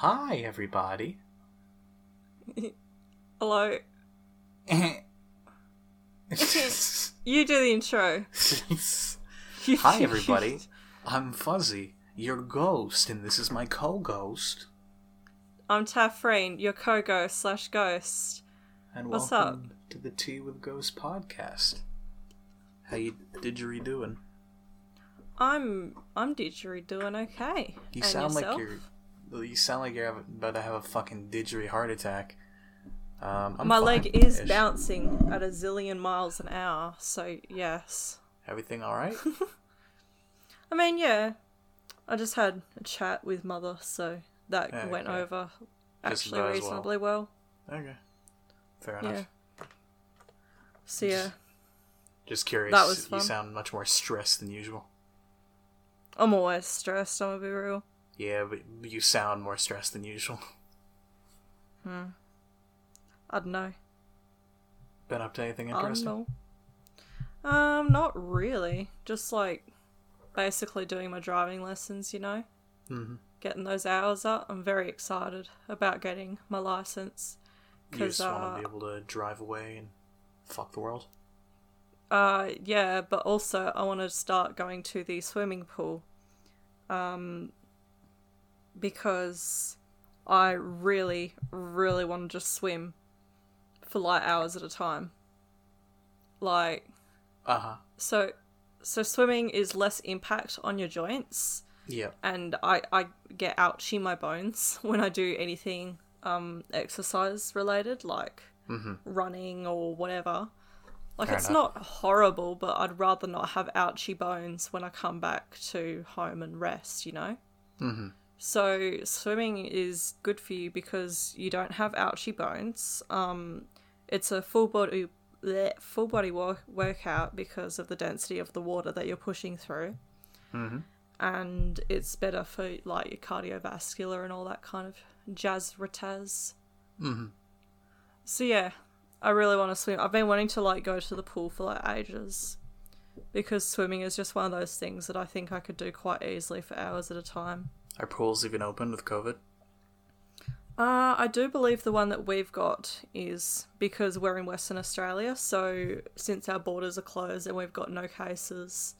Hi, everybody. Hello. You do the intro. Hi, everybody. I'm Fuzzy, your ghost, and this is my co-ghost. I'm Taffreen, your co-ghost slash ghost. And What's welcome to the Tea with Ghost podcast. How you didgery doing? I'm I'm didgeridoo doing okay. You and sound yourself? like you're. You sound like you're about to have a fucking didgery heart attack. Um, My fine, leg is ish. bouncing at a zillion miles an hour, so yes. Everything all right? I mean, yeah. I just had a chat with mother, so that Yeah, went over actually as well. reasonably well. okay. Fair Yeah. enough. So yeah, Just curious. That was You sound much more stressed than usual. I'm always stressed. I'm gonna be real. Yeah, but you sound more stressed than usual. Hmm. I don't know. Been up to anything I don't interesting? know. Um, not really. Just like basically doing my driving lessons, you know, Mm-hmm. getting those hours up. I'm very excited about getting my license You just want uh, to be able to drive away and fuck the world. uh, yeah, but also I want to start going to the swimming pool, um, because I really, really want to just swim for like hours at a time. Like, Uh huh. so, so swimming is less impact on your joints. Yeah. and I, I get ouchy my bones when I do anything um exercise related, like Mhm. running or whatever. Like Fair it's enough. not horrible, but I'd rather not have ouchy bones when I come back to home and rest, you know? Mm-hmm. So swimming is good for you because you don't have ouchy bones. Um, it's a full body bleh, full body work, workout because of the density of the water that you're pushing through, Mm-hmm. and it's better for like your cardiovascular and all that kind of jazz rataz. Mm-hmm. So yeah, I really want to swim. I've been wanting to like go to the pool for like ages because swimming is just one of those things that I think I could do quite easily for hours at a time. Are pools even open with COVID? Uh, I do believe the one that we've got is because we're in Western Australia, so since our borders are closed and we've got no cases,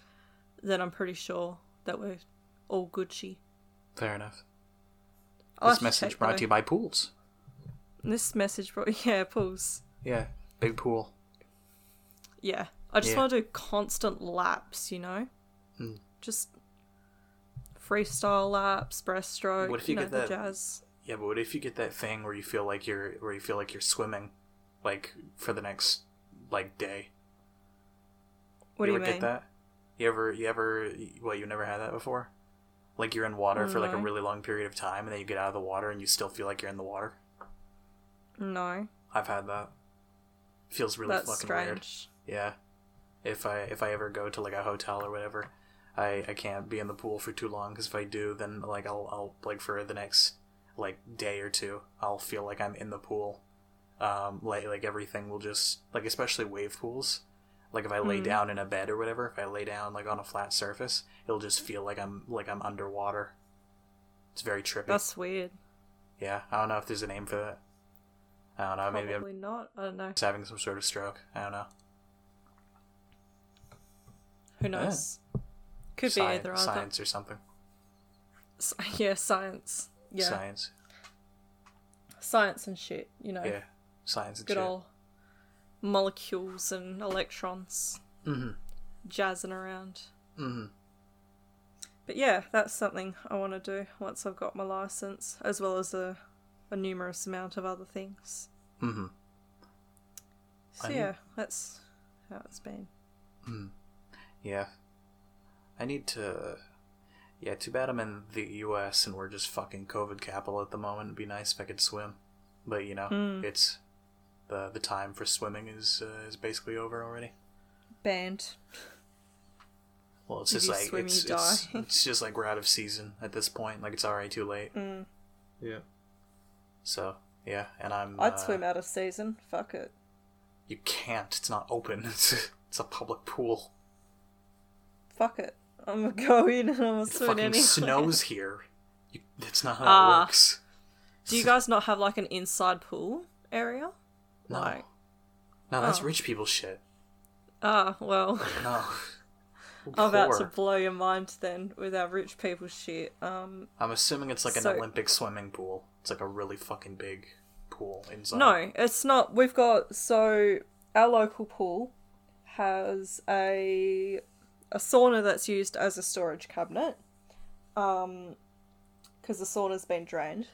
then I'm pretty sure that we're all Gucci. Fair enough. I'll this message check, brought though. to you by Pools. This message brought yeah, pools. Yeah. Big pool. Yeah, I just Yeah. want to do constant laps, you know, Mm. just freestyle laps, breaststroke. What if you know, get that- jazz? Yeah, but what if you get that thing where you feel like you're where you feel like you're swimming, like for the next like day? What you do ever you mean? get that? You ever you ever well you never had that before? Like you're in water mm, for like a really long period of time, and then you get out of the water and you still feel like you're in the water. No, I've had that. Feels really that's fucking weird. strange. Yeah. If I if I ever go to like a hotel or whatever, I I can't be in the pool for too long because if I do, then like I'll I'll like for the next like day or two, I'll feel like I'm in the pool. Um, like like everything will just like especially wave pools. Like if I lay Mhm. down in a bed or whatever, if I lay down like on a flat surface, it'll just feel like I'm like I'm underwater. It's very trippy. That's weird. Yeah, I don't know if there's a name for that. I don't know. Maybe I'm Probably not. I don't know. just having some sort of stroke. I don't know. Who knows? Could be either science or something. S- Yeah, science. Yeah, Science. science and shit. You know, Yeah. Science and good shit. old molecules and electrons Mm-hmm. jazzing around. Mm-hmm. But yeah, that's something I want to do once I've got my license, as well as a, a numerous amount of other things. Mm-hmm. So I- yeah, that's how it's been. Yeah. I need to. Yeah, too bad I'm in the U.S. and we're just fucking COVID capital at the moment. It'd be nice if I could swim, but you know, Mm. it's the the time for swimming is uh, is basically over already. Banned. Well, it's If just like swim, it's, it's it's just like we're out of season at this point. Like it's already too late. Mm. Yeah. So yeah, and I'm. I'd uh, swim out of season. Fuck it. You can't. It's not open. It's a, it's a public pool. Fuck it. I'm gonna go in and I'm gonna It fucking snows here. You, that's not how Ah. it works. Do you guys not have like an inside pool area? No. Like, No, that's Oh. rich people shit. ah, well, No. I'm about to blow your mind then with our rich people shit. Um, I'm assuming it's like an Olympic swimming pool. It's like a really fucking big pool inside. no, it's not. We've got so our local pool has a a sauna that's used as a storage cabinet. Um, because the sauna's been drained,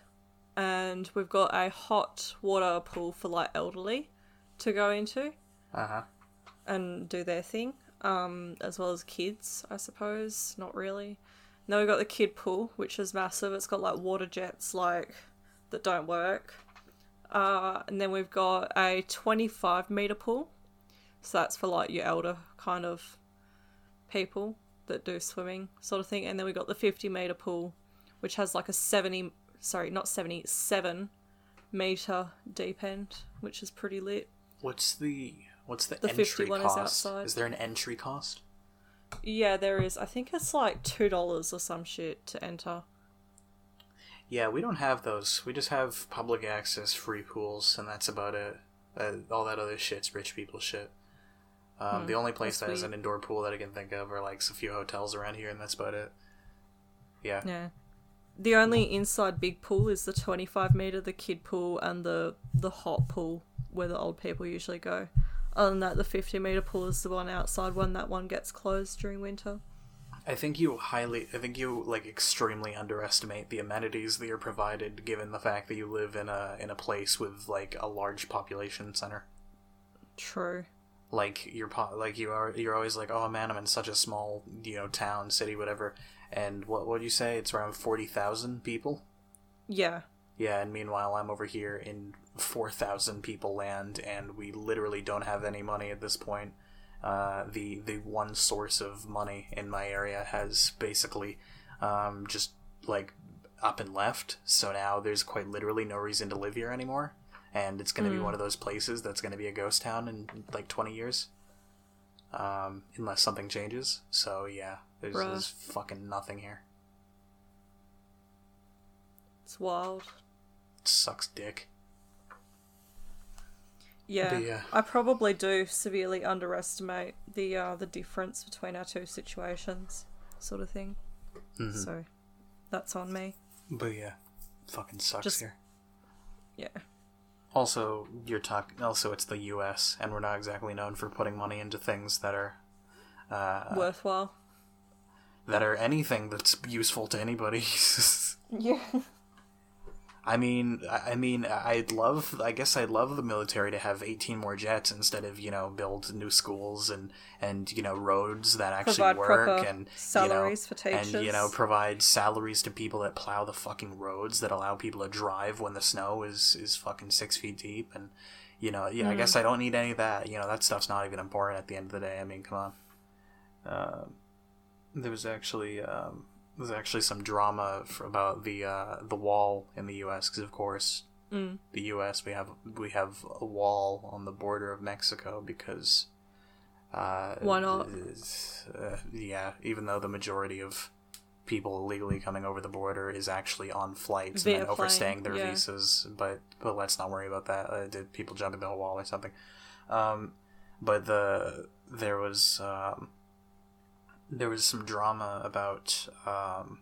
and we've got a hot water pool for like elderly to go into. Uh huh. and do their thing, um, as well as kids, I suppose. Not really. Then we've got the kid pool, which is massive. It's got like water jets, like that don't work. Uh, and then we've got a 25 meter pool, so that's for like your elder kind of people that do swimming sort of thing. And then we got the 50 meter pool, which has like a 70, sorry, not 77 meter deep end, which is pretty lit. What's the what's the, The entry 51 is cost? outside. Is there an entry cost? Yeah, there is. I think it's like two dollars or some shit to enter. Yeah, we don't have those. We just have public access free pools, and that's about it. Uh, all that other shit's rich people shit. Um, Hmm, the only place that has an indoor pool that I can think of are like a few hotels around here, and that's about it. Yeah. Yeah. The only inside big pool is the twenty-five meter, the kid pool, and the the hot pool where the old people usually go. Other than that, the fifty meter pool is the one outside when that one gets closed during winter. I think you highly, I think you like extremely underestimate the amenities that are provided, given the fact that you live in a in a place with like a large population center. True. Like you're like you are, you're always like, oh man, I'm in such a small, you know, town, city, whatever. And what do you say? It's around forty thousand people. Yeah. Yeah, and meanwhile, I'm over here in 4,000 people land, and we literally don't have any money at this point. Uh, the the one source of money in my area has basically um, just like up and left. So now there's quite literally no reason to live here anymore, and it's going to be Mm. one of those places that's going to be a ghost town in like 20 years, um, unless something changes. So yeah, there's, there's fucking nothing here. It's wild. It sucks dick. Yeah. Yeah. I probably do severely underestimate the uh, the difference between our two situations, sort of thing. Mhm. So that's on me. But yeah, fucking sucks Just- here. Yeah. Also, you're talking. Also, it's the U.S. and we're not exactly known for putting money into things that are uh, Worthwhile. that are anything that's useful to anybody. Yeah. I mean, I mean, I'd love. I guess I'd love the military to have 18 more jets instead of you know build new schools and and you know roads that actually Provide work and salaries you know, and you know provide salaries to people that plow the fucking roads that allow people to drive when the snow is is fucking six feet deep and you know yeah I Mm. guess I don't need any of that you know that stuff's not even important at the end of the day I mean come on. Um there was actually um, there's actually some drama about the uh, the wall in the U.S. because of course Mm. the U.S. we have we have a wall on the border of Mexico because uh, Why not? Uh, yeah, even though the majority of people illegally coming over the border is actually on flights Via and then overstaying their yeah. visas, but but let's not worry about that. Uh, did people jumping the wall or something? Um, but the there was um, there was some drama about um,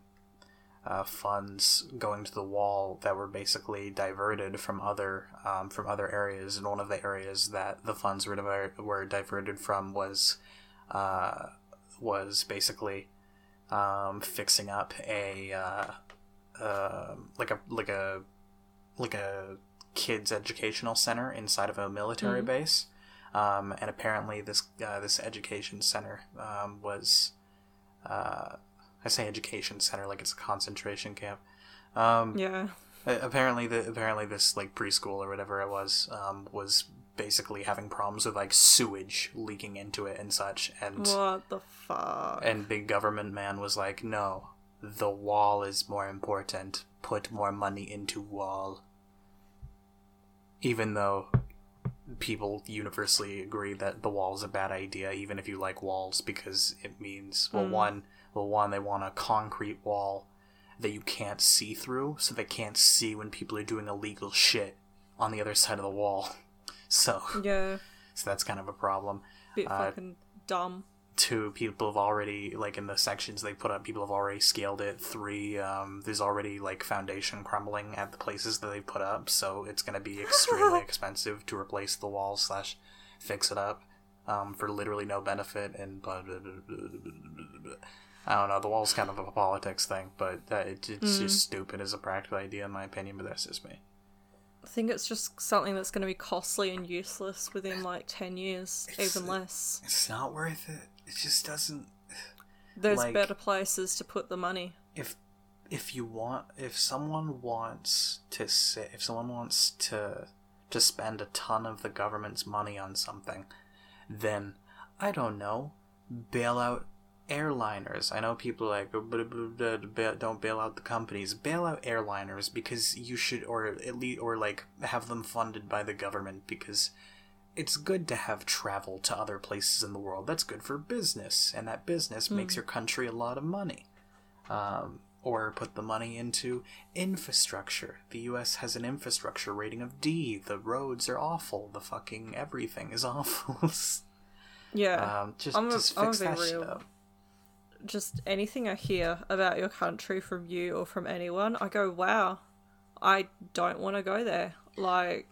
uh, funds going to the wall that were basically diverted from other um, from other areas, and one of the areas that the funds were diver- were diverted from was uh, was basically um, fixing up a uh, uh, like a like a like a kids educational center inside of a military Mhm. base. Um, and apparently, this uh, this education center um, was uh, I say education center like it's a concentration camp. Um, Yeah. apparently, the apparently this like preschool or whatever it was um, was basically having problems with like sewage leaking into it and such, and What the fuck? and big government man was like, "No, the wall is more important. Put more money into wall." Even though people universally agree that the wall is a bad idea, even if you like walls, because it means well, Mm. one, well, one, they want a concrete wall that you can't see through, so they can't see when people are doing illegal shit on the other side of the wall. So, Yeah. so that's kind of a problem. Bit Uh, fucking dumb. Two, people have already like in the sections they put up, people have already scaled it. Three, um, there's already like foundation crumbling at the places that they put up, so it's gonna be extremely expensive to replace the walls slash fix it up, um, for literally no benefit and blah, blah, blah. I don't know. The wall's kind of a politics thing, but uh, it, it's just stupid as a practical idea in my opinion. But that's just me. I think it's just something that's going to be costly and useless within like 10 years, It's- even less. It's not worth it. It just doesn't. There's like- better places to put the money. if if you want if someone wants to sit, if someone wants to to spend a ton of the government's money on something then i don't know bail out airliners i know people are like "Oh, but- but- but- don't bail out the companies bail out airliners because you should or at least or like have them funded by the government because it's good to have travel to other places in the world that's good for business and that business makes your country a lot of money um, or put the money into infrastructure. The U.S. has an infrastructure rating of D. The roads are awful. The fucking everything is awful. Yeah. um, just I'm a- just I'm fix that be shit up. just anything I hear about your country from you or from anyone, I go, wow, I don't want to go there. Like,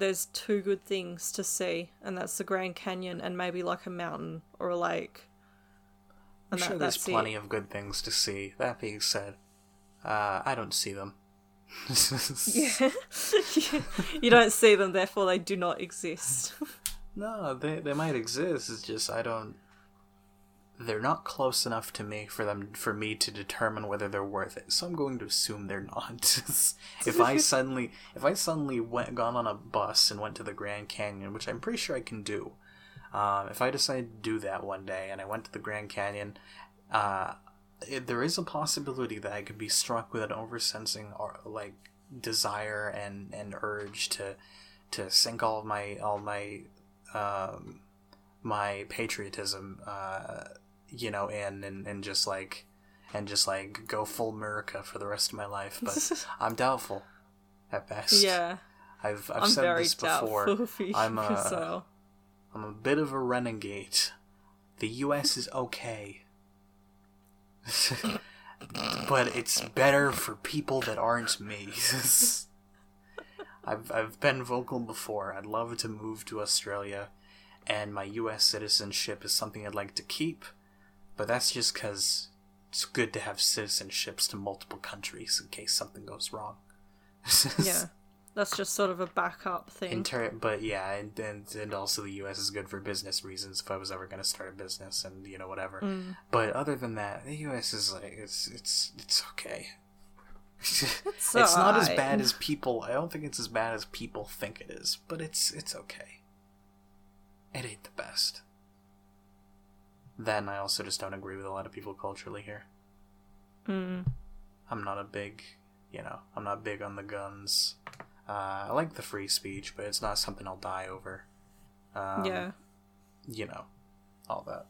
there's two good things to see, and that's the Grand Canyon and maybe like a mountain or a lake. I'm And sure there's that's plenty it. of good things to see. That being said, uh, I don't see them. Yeah. you don't see them, therefore they do not exist. No, they they might exist. It's just I don't. They're not close enough to me for them for me to determine whether they're worth it. So I'm going to assume they're not. if I suddenly if I suddenly went gone on a bus and went to the Grand Canyon, which I'm pretty sure I can do, um, if I decided to do that one day and I went to the Grand Canyon, uh, it, there is a possibility that I could be struck with an oversensing or like desire and and urge to to sink all of my all my um, my patriotism, uh, you know, in and, and just like and just like go full America for the rest of my life. But I'm doubtful at best. yeah. I've I've I'm said this before. I'm a- as well. I'm a bit of a renegade. The U.S. is okay. but it's better for people that aren't me. I've, I've been vocal before. I'd love to move to Australia, and my U.S. citizenship is something I'd like to keep, but that's just because it's good to have citizenships to multiple countries in case something goes wrong. Yeah. That's just sort of a backup thing. In ter- but yeah, and, and and also the U.S. is good for business reasons. If I was ever going to start a business, and you know whatever. Mm. But other than that, the U.S. is like it's it's it's okay. It's it's not as bad as people. I don't think it's as bad as people think it is, but it's it's okay. It ain't the best. Then I also just don't agree with a lot of people culturally here. Mm. I'm not a big, you know, I'm not big on the guns. Uh, I like the free speech, but it's not something I'll die over. Um, yeah. you know, all that.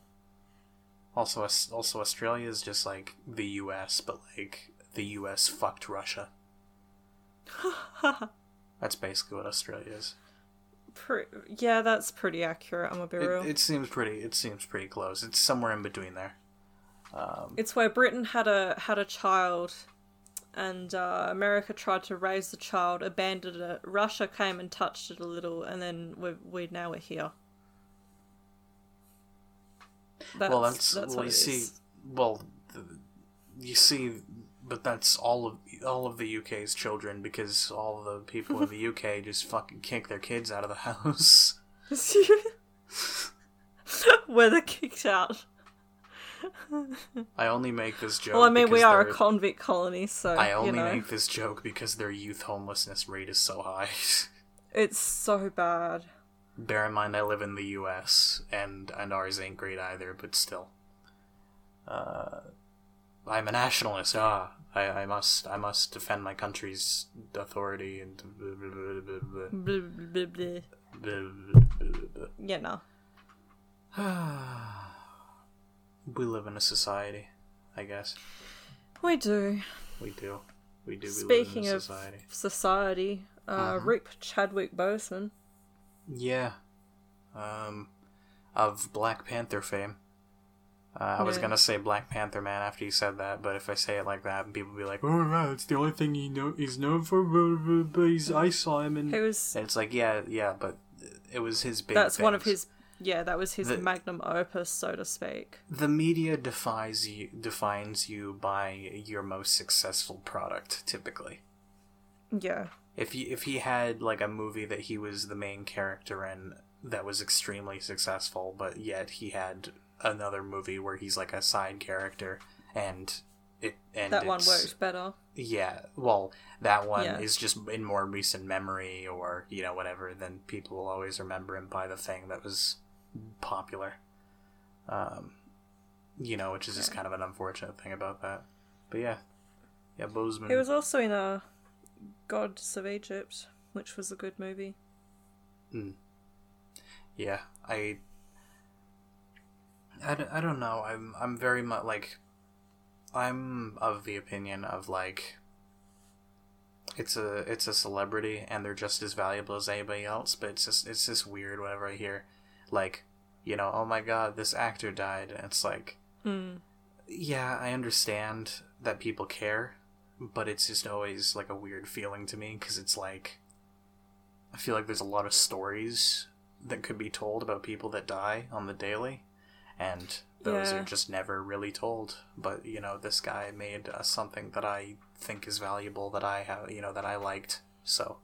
Also, also Australia is just like the U.S., but like the U.S. fucked Russia. That's basically what Australia is. Pre- yeah, that's pretty accurate. I'm gonna be real. It, it seems pretty. It seems pretty close. It's somewhere in between there. Um, It's where Britain had a had a child, and uh, America tried to raise the child, abandoned it. Russia came and touched it a little, and then we we now we're here. That's, well, that's, that's well. You it see, is. well, you see, but that's all of all of the UK's children because all the people in the UK just fucking kick their kids out of the house. where they're kicked out. I only make this joke. Well, I mean, we are a convict colony, so I only you know make this joke because their youth homelessness rate is so high. it's so bad. Bear in mind, I live in the U.S. and and ours ain't great either, but still. Uh, I'm a nationalist. Ah, I, I must I must defend my country's authority and. You know. we live in a society, I guess. We do. We do. We do. Speaking we a of society. society, uh, Mhm. Rip Chadwick Boseman. Yeah. Um, of Black Panther fame. Uh, I was gonna say Black Panther man after you said that, but if I say it like that, people will be like, "Oh, wow, it's the only thing he know he's known for." But, he's, I saw him in. He was. And it's like, yeah, yeah, but it was his big. That's one of his. Yeah, that was his The- magnum opus, so to speak. The media defies you, defines you by your most successful product, typically. Yeah. if he if he had like a movie that he was the main character in that was extremely successful but yet he had another movie where he's like a side character and it and That one worked better. yeah well that one Yeah. is just in more recent memory or you know whatever then people will always remember him by the thing that was popular um you know which is just kind of an unfortunate thing about that but yeah yeah Boseman He was also in a Gods of Egypt, which was a good movie. Mm. yeah i I, d- I don't know. I'm i'm very much like i'm of the opinion of like it's a it's a celebrity and they're just as valuable as anybody else but it's just it's just weird whenever i hear like you know oh my god this actor died. And it's like Mm. yeah i understand that people care but it's just always like a weird feeling to me because it's like i feel like there's a lot of stories that could be told about people that die on the daily and those Yeah. are just never really told but you know this guy made uh, something that i think is valuable that i have you know that i liked so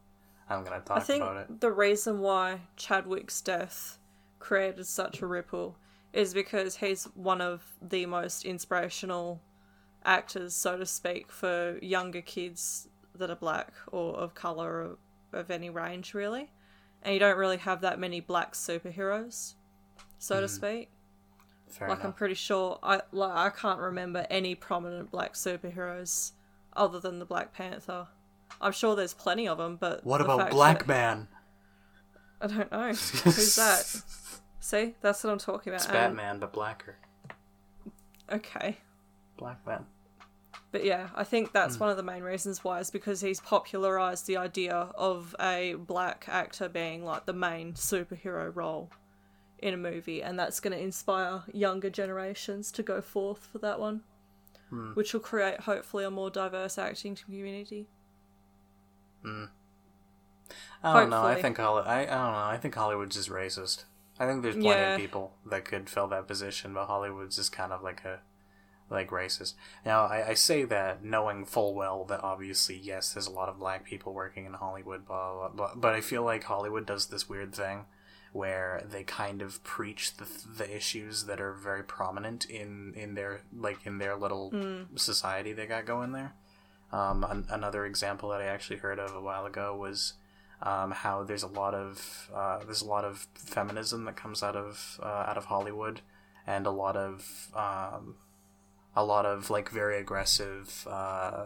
i'm gonna talk I think about it the reason why Chadwick's death created such a ripple is because he's one of the most inspirational actors, so to speak, for younger kids that are black or of color or of any range, really. And you don't really have that many black superheroes, so to Mhm. speak. Fair like I'm pretty sure I like I can't remember any prominent black superheroes other than the Black Panther. I'm sure there's plenty of them, but what the about fact black that- man I don't know. Who's that? See, that's what I'm talking about. it's Um, batman but blacker Okay, black man but yeah, I think that's Hmm. one of the main reasons why is because he's popularized the idea of a black actor being like the main superhero role in a movie, and that's going to inspire younger generations to go forth for that one, Hmm. which will create hopefully a more diverse acting community. I don't know. I think Holly- I, I don't know. I think Hollywood's just racist. I think there's plenty Yeah. of people that could fill that position, but Hollywood's just kind of like a like racist. Now, I, I say that knowing full well that obviously, yes, there's a lot of black people working in Hollywood, blah blah blah. But I feel like Hollywood does this weird thing where they kind of preach the the issues that are very prominent in in their like in their little society they got going there. Um, an, another example that I actually heard of a while ago was um, how there's a lot of uh, there's a lot of feminism that comes out of uh, out of Hollywood, and a lot of um, a lot of like very aggressive uh,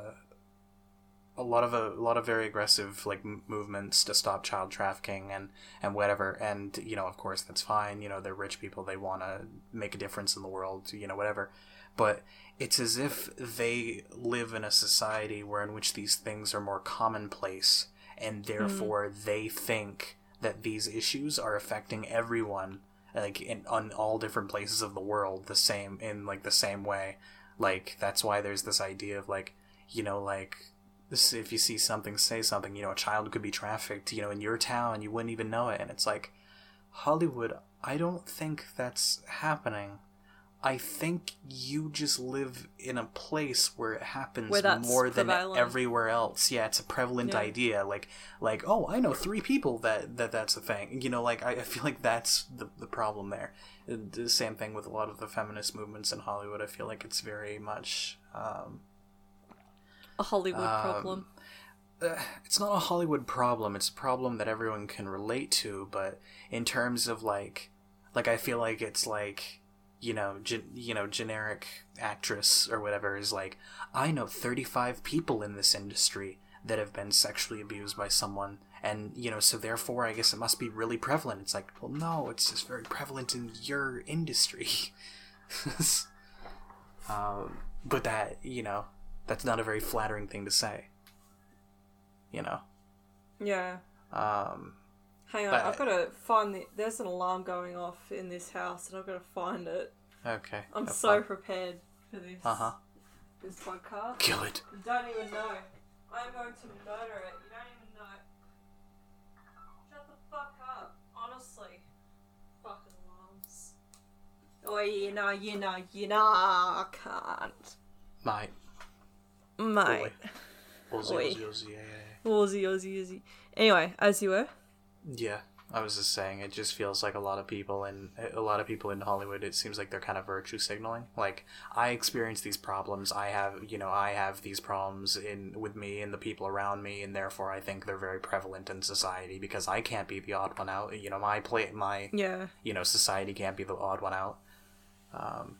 a lot of a, lot of very aggressive like m- movements to stop child trafficking and and whatever. And you know of course that's fine. You know they're rich people. They want to make a difference in the world you know whatever. But it's as if they live in a society where in which these things are more commonplace and hmm. therefore they think that these issues are affecting everyone like in on all different places of the world the same in like the same way. Like that's why there's this idea of like you know like this if you see something say something you know a child could be trafficked you know in your town you wouldn't even know it. And it's like hollywood i don't think that's happening. I think you just live in a place where it happens Where more than prevalent. everywhere else. Yeah it's a prevalent Yeah. idea. Like like oh i know three people that that that's a thing. You know like i, I feel like that's the, the problem there. The same thing with a lot of the feminist movements in hollywood. I feel like it's very much um, A Hollywood Um, problem. uh, it's not a Hollywood problem. It's a problem that everyone can relate to. But in terms of like, like I feel like it's like, you know, gen- you know, generic actress or whatever is like, I know thirty five people in this industry that have been sexually abused by someone, and you know, so therefore, I guess it must be really prevalent. It's like, well, no, it's just very prevalent in your industry. um, but that you know that's not a very flattering thing to say. You know. Yeah. Um, Hang on, But- I've got to find the. There's an alarm going off in this house, and I've got to find it. okay. I'm so fun. prepared for this. Uh-huh. This podcast. Kill it. You don't even know. I'm going to murder it. You don't even know. Shut the fuck up. Honestly. Fucking alarms. Oh, you know, you know, you know, I can't. Mate. Mate. Aussie, Oi. Aussie, Aussie, yeah, yeah, Aussie, Aussie, Aussie. Anyway, as you were. yeah. Yeah, I was just saying, it just feels like a lot of people and a lot of people in Hollywood. It seems like they're kind of virtue signaling. Like I experience these problems. I have, you know, I have these problems in with me and the people around me, and therefore I think they're very prevalent in society because I can't be the odd one out. You know, my play, my Yeah. you know society can't be the odd one out um,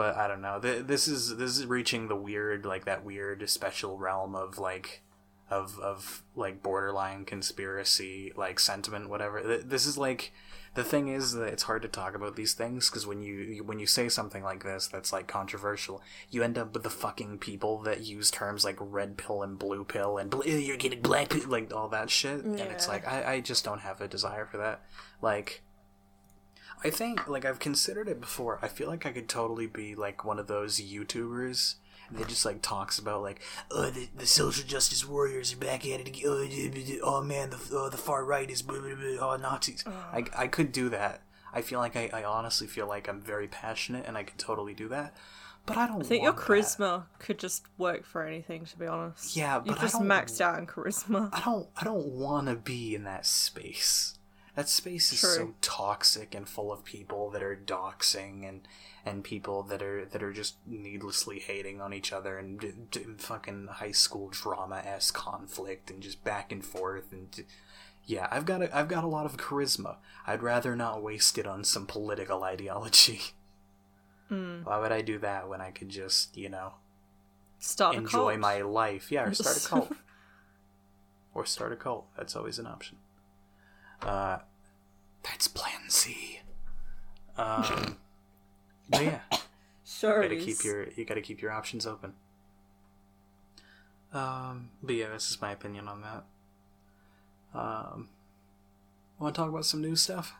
but i don't know. Th- this is this is reaching the weird like that weird special realm of like of of like borderline conspiracy like sentiment whatever. Th- this is like the thing is that it's hard to talk about these things because when you when you say something like this that's like controversial you end up with the fucking people that use terms like red pill and blue pill and bl- you're getting black pill like all that shit. And it's like I, I just don't have a desire for that. Like I think like I've considered it before. I feel like I could totally be like one of those YouTubers that just like talks about like oh the, the social justice warriors are back at it again. Oh, oh man, the oh, the far right is blah, blah, blah, oh Nazis. I I could do that. I feel like I, I honestly feel like I'm very passionate and I could totally do that. But I don't I think your want that. charisma could just work for anything, to be honest. Yeah, but I just maxed out in charisma. I don't I don't want to be in that space. That space is True. so toxic and full of people that are doxing and and people that are that are just needlessly hating on each other and d- d- fucking high school drama s conflict and just back and forth and d- yeah, I've got a, I've got a lot of charisma. I'd rather not waste it on some political ideology. Mm. Why would I do that when I could just, you know, Start enjoy my life. Yeah, or start a cult. or start a cult. That's always an option. Uh, that's Plan C. Um, but yeah, Sure you gotta keep your you gotta keep your options open. Um, but yeah, this is my opinion on that. Um, want to talk about some new stuff?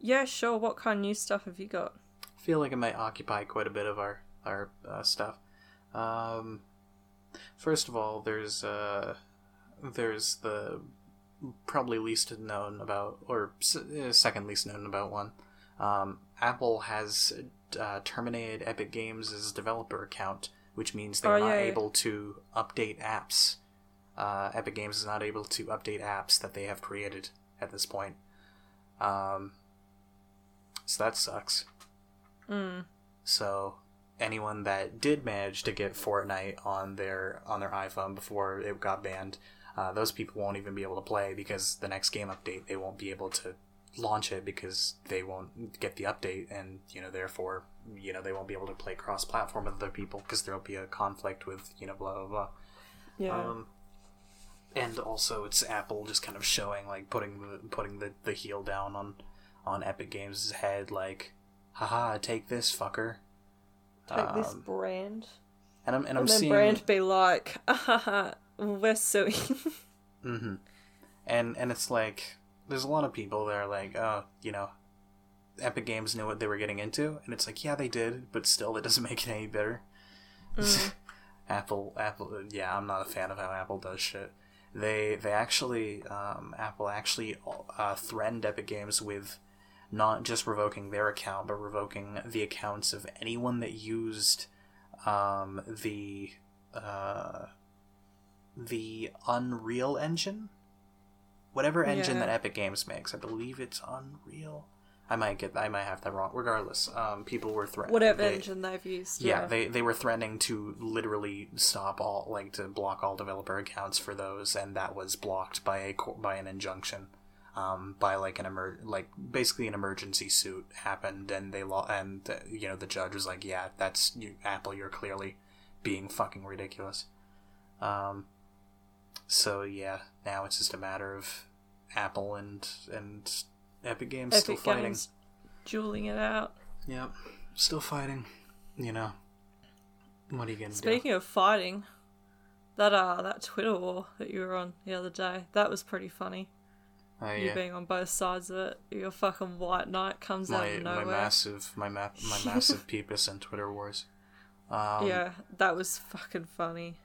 Yeah, sure. What kind of new stuff have you got? I feel like it might occupy quite a bit of our our uh, stuff. Um, first of all, there's uh, there's the probably least known about, or uh, second least known about one. Um, Apple has uh, terminated Epic Games' developer account, which means they're Oh, not yeah. able to update apps. Uh, Epic Games is not able to update apps that they have created at this point. Um, so that sucks. Mm. So anyone that did manage to get Fortnite on their on their iPhone before it got banned, uh, those people won't even be able to play because the next game update they won't be able to launch it because they won't get the update and you know therefore you know they won't be able to play cross platform with other people because there'll be a conflict with you know blah blah blah. Yeah. Um, and also, it's Apple just kind of showing like putting the putting the, the heel down on on Epic Games' head, like, haha, take this fucker. Take this um, brand. And I'm and I'm And then seeing brand be like, ah, we're suing. hmm And and it's like there's a lot of people that are like, oh, you know, Epic Games knew what they were getting into, and it's like, yeah, they did, but still, that doesn't make it any better. Mm. Apple, Apple, yeah, I'm not a fan of how Apple does shit. They they actually, um, Apple actually uh, threatened Epic Games with not just revoking their account, but revoking the accounts of anyone that used um, the uh, the Unreal Engine, whatever engine Yeah. that Epic Games makes. I believe it's Unreal. I might get, I might have that wrong. Regardless, um, people were threatening. Whatever they- engine they've used. yeah, Yeah. they they were threatening to literally stop all like to block all developer accounts for those, and that was blocked by a by an injunction, um, by like an emer like basically an emergency suit happened, and they law and uh, you know the judge was like, yeah, that's you, Apple, you're clearly being fucking ridiculous. Um, so yeah, now it's just a matter of Apple and and Epic Games still fighting. Games dueling it out. Yep, still fighting. You know. What are you gonna Speaking of fighting, that uh that Twitter war that you were on the other day, that was pretty funny. do? Uh, You being on both sides of it. Your fucking white knight comes out My of my nowhere. massive my ma- my massive peepus and Twitter wars. Um, yeah, that was fucking funny.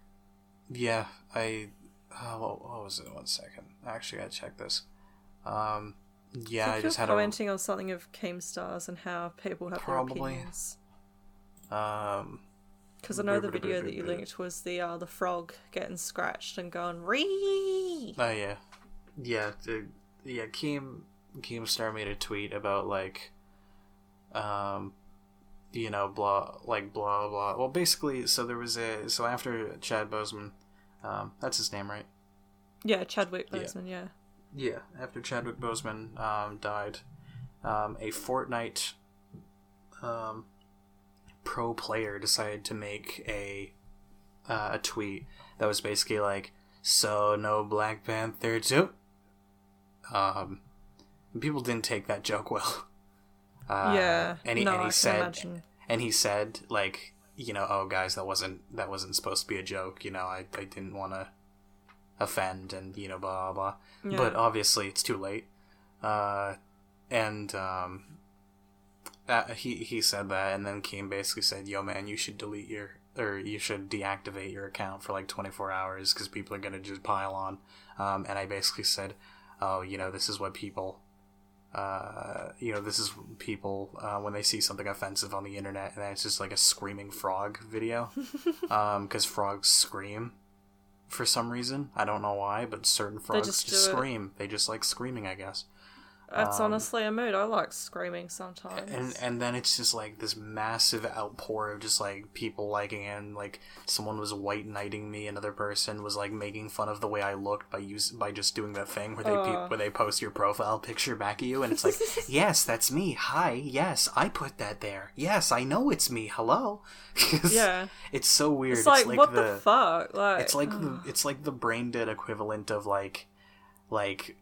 Yeah, I. Uh, what, what was it? One second. I actually gotta check this. Um, yeah, I I just had commenting on something of Keemstars and how people have Probably. opinions. Um, Because I know the video that you linked was the uh, the frog getting scratched and going ree. oh yeah, yeah, the, yeah. Keem Keemstar made a tweet about like, um, you know, blah, like blah blah. Well, basically, so there was a so after Chad Boseman, um, that's his name, right? Yeah, Chadwick Yeah. Boseman. Yeah. Yeah, after Chadwick Boseman um, died, um, a Fortnite um, pro player decided to make a uh, a tweet that was basically like, "So no Black Panther too." Um, people didn't take that joke well. Uh, yeah. and he, no, and I he can said, imagine. and he said like, you know, oh guys, that wasn't that wasn't supposed to be a joke. You know, I I didn't want to offend, and you know, blah blah. blah Yeah. but obviously it's too late. Uh, and um, uh, he he said that, and then Keem basically said, "Yo, man, you should delete your or you should deactivate your account for like 24 hours because people are gonna just pile on." Um, and I basically said, "Oh, you know, this is what people." Uh, you know, this is people uh, when they see something offensive on the internet, and it's just like a screaming frog video, because frogs scream for some reason. I don't know why, but certain frogs just just, do it. scream. They just like screaming, I guess. That's um, honestly a mood. I like screaming sometimes. And and then it's just like this massive outpour of just like people liking it. And like someone was white knighting me. Another person was like making fun of the way I looked by use by just doing that thing where they pe- where they post your profile picture back at you, and it's like, yes, that's me. Hi, yes, I put that there. Yes, I know it's me. Hello. yeah. it's so weird. It's like, what the, fuck? Like it's like the it's like the brain dead equivalent of like like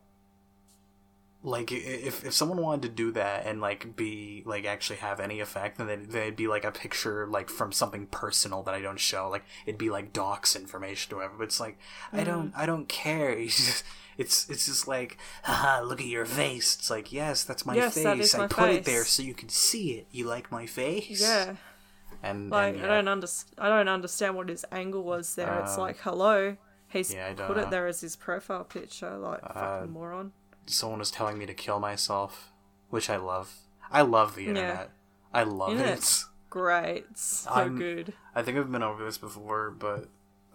like if if someone wanted to do that and like be like actually have any effect then they'd, they'd be like a picture like from something personal that i don't show like it'd be like dox information or whatever but it's like i don't i don't care it's just, it's it's just like haha look at your face it's like yes that's my Yes, face that is i my put it there so you can see it you like my face yeah. and Like and, I don't understand. I don't understand what his angle was there. it's Um, like hello. He's yeah, put know. it there as his profile picture. Like Uh, fucking moron. Someone was telling me to kill myself, which I love. I love the Yeah. internet. I love Internet's it. Great. It's so I'm- good. I think I've been over this before, but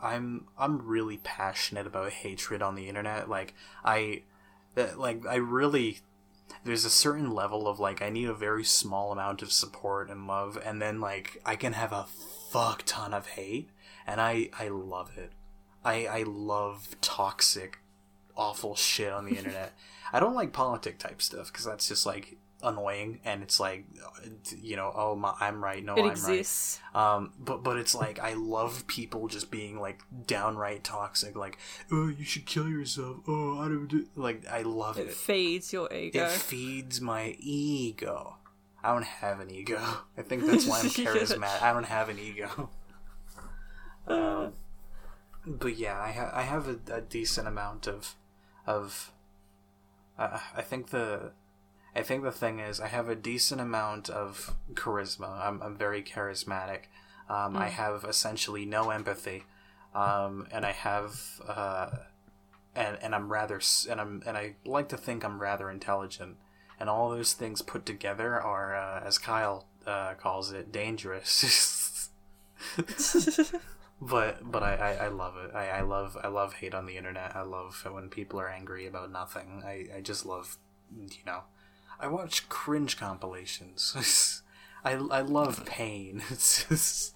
I'm I'm really passionate about hatred on the internet. Like I, that like I really. There's a certain level of like I need a very small amount of support and love, and then like I can have a fuck ton of hate, and I I love it. I I love toxic, awful shit on the internet. I don't like politic type stuff because that's just like annoying, and it's like, you know, oh my, I'm right, no, it I'm exists. right. Um, but but it's like I love people just being like downright toxic, like, oh, you should kill yourself. Oh, I don't do like I love It it. feeds your ego. It feeds my ego. I don't have an ego. I think that's why I'm charismatic. I don't have an ego. Um, but yeah, I ha- I have a, a decent amount of of. Uh, I think the, I think the thing is I have a decent amount of charisma. I'm I'm very charismatic. Um, I have essentially no empathy, um, and I have uh, and and I'm rather and I'm and I like to think I'm rather intelligent. And all those things put together are, uh, as Kyle uh, calls it, dangerous. but but I, I, I love it. I, I love I love hate on the internet. I love when people are angry about nothing. I, I just love you know. I watch cringe compilations. I, I love pain. It's just,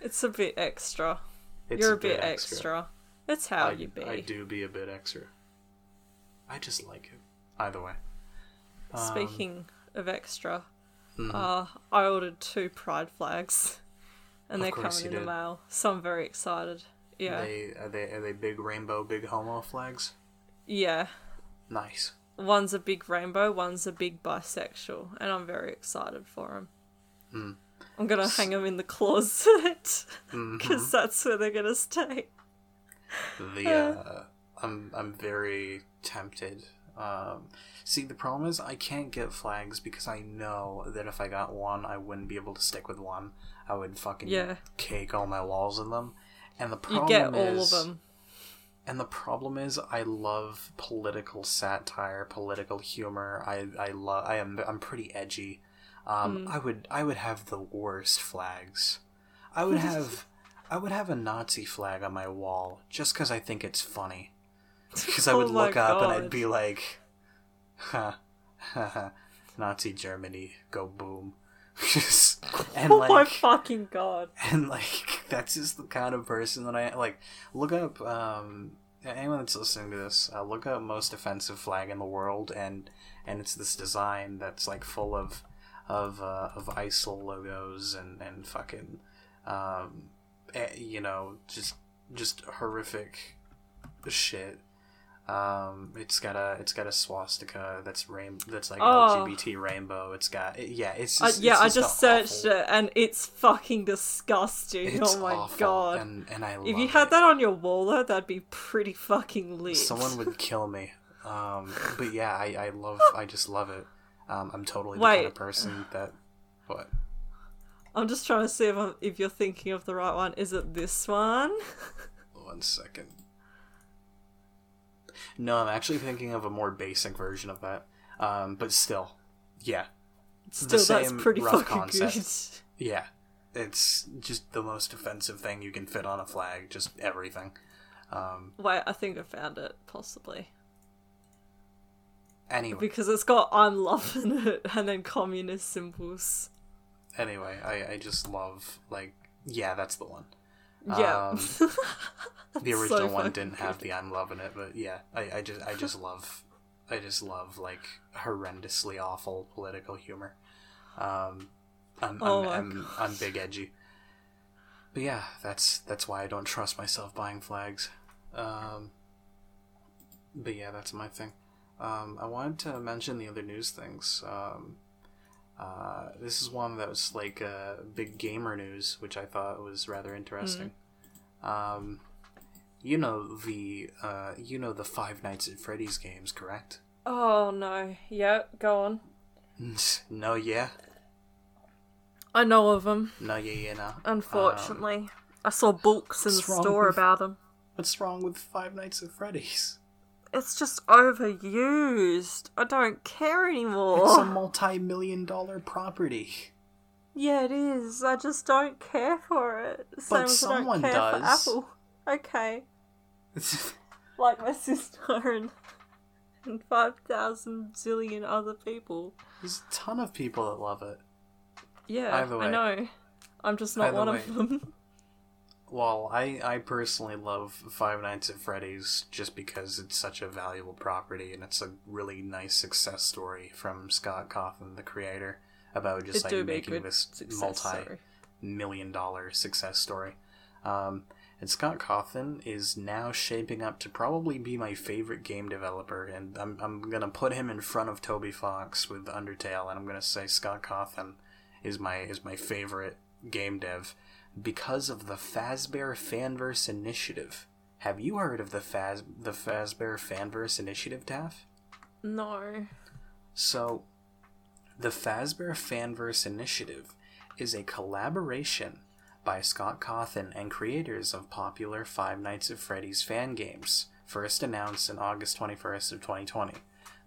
it's a bit extra. it's You're a bit, extra. It's how I, you be. I do be a bit extra. I just like it. Either way. Um, Speaking of extra, mhm. uh, I ordered two pride flags, and Of they're coming in the mail. So I'm very excited. Yeah, They are they are they big rainbow, big homo flags? yeah. Nice. One's a big rainbow, one's a big bisexual, and I'm very excited for them. I'm gonna hang them in the closet because that's where they're gonna stay. the uh, I'm I'm very tempted. Um, see, the problem is I can't get flags because I know that if I got one, I wouldn't be able to stick with one. I would fucking Yeah. cake all my walls in them. And the You problem get all is, of them. And the problem is, I love political satire, political humor. I I love. I am. I'm pretty edgy. Um, Hmm. I would. I would have the worst flags. I would have. I would have a Nazi flag on my wall just because I think it's funny. Because I Oh would my look up and I'd be like, "Ha, ha, ha, Nazi Germany, go boom!" And oh my like, fucking god. and like that's just the kind of person that I like. Look up um, anyone that's listening to this. Uh, look up most offensive flag in the world, and and it's this design that's like full of of uh, of ISIL logos and and fucking um, eh, you know just just horrific shit. Um, it's got a it's got a swastika that's rain that's like Oh. LGBT rainbow. It's got it, yeah. It's I, just, yeah, it's I just just searched awful- it and it's fucking disgusting. it's oh my awful, god. And, and I if you had it. that on your wall though, that'd be pretty fucking lit. someone would kill me. Um, but yeah, I, I love, I just love it. Um, I'm totally the Wait. kind of person that, what? I'm just trying to see if, I'm, if you're thinking of the right one. Is it this one? One second. No, I'm actually thinking of a more basic version of that. Um, but still, yeah, Still, that's same pretty rough fucking concept. yeah. It's just the most offensive thing you can fit on a flag. Just everything. Um. Wait, I think I found it, possibly. anyway, Because it's got I'm loving it and then communist symbols. anyway, I, I just love like, yeah, that's the one. Yeah. Um, the original so one didn't have the I'm loving it, but yeah, I, I just I just love I just love like horrendously awful political humor. Um, I'm Oh I'm, my I'm, I'm big edgy, but yeah, that's that's why I don't trust myself buying flags. Um, but yeah, that's my thing. Um, I wanted to mention the other news things. Um, uh, this is one that was like uh, big gamer news, which I thought was rather interesting. Um, you know the uh, you know the Five Nights at Freddy's games, correct? Oh no. Yeah, go on. no, yeah, I know of them. no, yeah, yeah, no. Unfortunately, I saw books in the store with- about them. What's wrong with Five Nights at Freddy's? It's just overused. I don't care anymore. It's a multi-million dollar property. Yeah, it is. I just don't care for it. Same But as I don't someone care does. for Apple. Okay, like my sister and and five thousand zillion other people. There's a ton of people that love it. Yeah, Either way. I know. I'm just not Either one way. of them. Well, I, I personally love Five Nights at Freddy's just because it's such a valuable property and it's a really nice success story from Scott Cawthon, the creator, about just it like making this multi million dollar success story. Um, and Scott Cawthon is now shaping up to probably be my favorite game developer, and I'm, I'm gonna put him in front of Toby Fox with Undertale, and I'm gonna say Scott Cawthon is my is my favorite game dev because of the Fazbear Fanverse Initiative. Have you heard of the Faz the Fazbear Fanverse Initiative, Taff? No. So, the Fazbear Fanverse Initiative is a collaboration by Scott Cawthon and creators of popular Five Nights at Freddy's fan games, first announced in August 21st of 2020.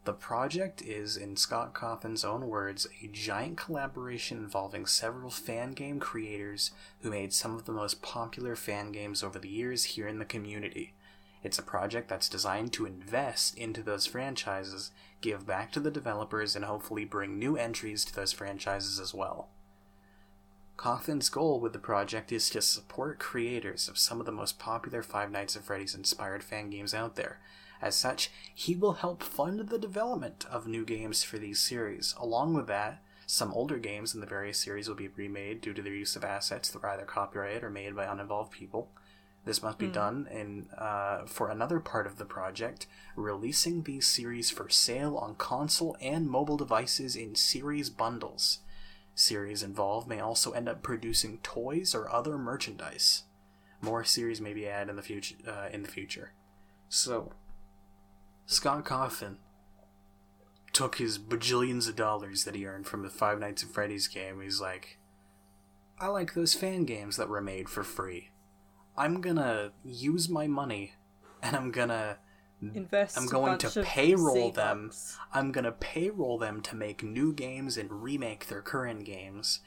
The project is, in Scott Cawthon's own words, a giant collaboration involving several fan game creators who made some of the most popular fan games over the years here in the community. It's a project that's designed to invest into those franchises, give back to the developers, and hopefully bring new entries to those franchises as well. Cawthon's goal with the project is to support creators of some of the most popular Five Nights at Freddy's inspired fan games out there. As such, he will help fund the development of new games for these series. Along with that, some older games in the various series will be remade due to their use of assets that were either copyrighted or made by uninvolved people. This must be done in uh, for another part of the project, releasing these series for sale on console and mobile devices in series bundles. series involved may also end up producing toys or other merchandise. More series may be added in the future. Uh, in the future, so Scott Cawthon took his bajillions of dollars that he earned from the Five Nights at Freddy's game. He's like, I like those fan games that were made for free. I'm gonna use my money, and I'm gonna Invest. I'm going to payroll them. I'm gonna payroll them to make new games and remake their current games.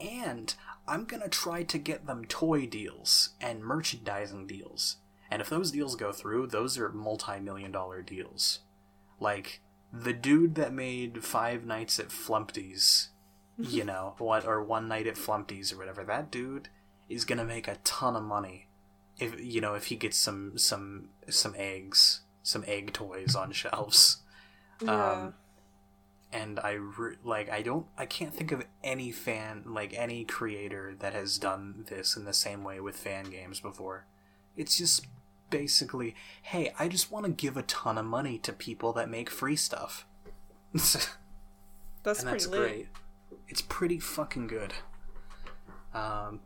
And I'm gonna try to get them toy deals and merchandising deals. And if those deals go through, those are multi million dollar deals. Like, the dude that made Five Nights at Flumpty's, you know, what or One Night at Flumpty's or whatever, that dude is gonna make a ton of money if you know if he gets some some some eggs some egg toys on shelves Yeah. um, and I re- like I don't I can't think of any fan like any creator that has done this in the same way with fan games before. It's just basically, hey, I just want to give a ton of money to people that make free stuff. that's and pretty that's lit. great. It's pretty fucking good. Um,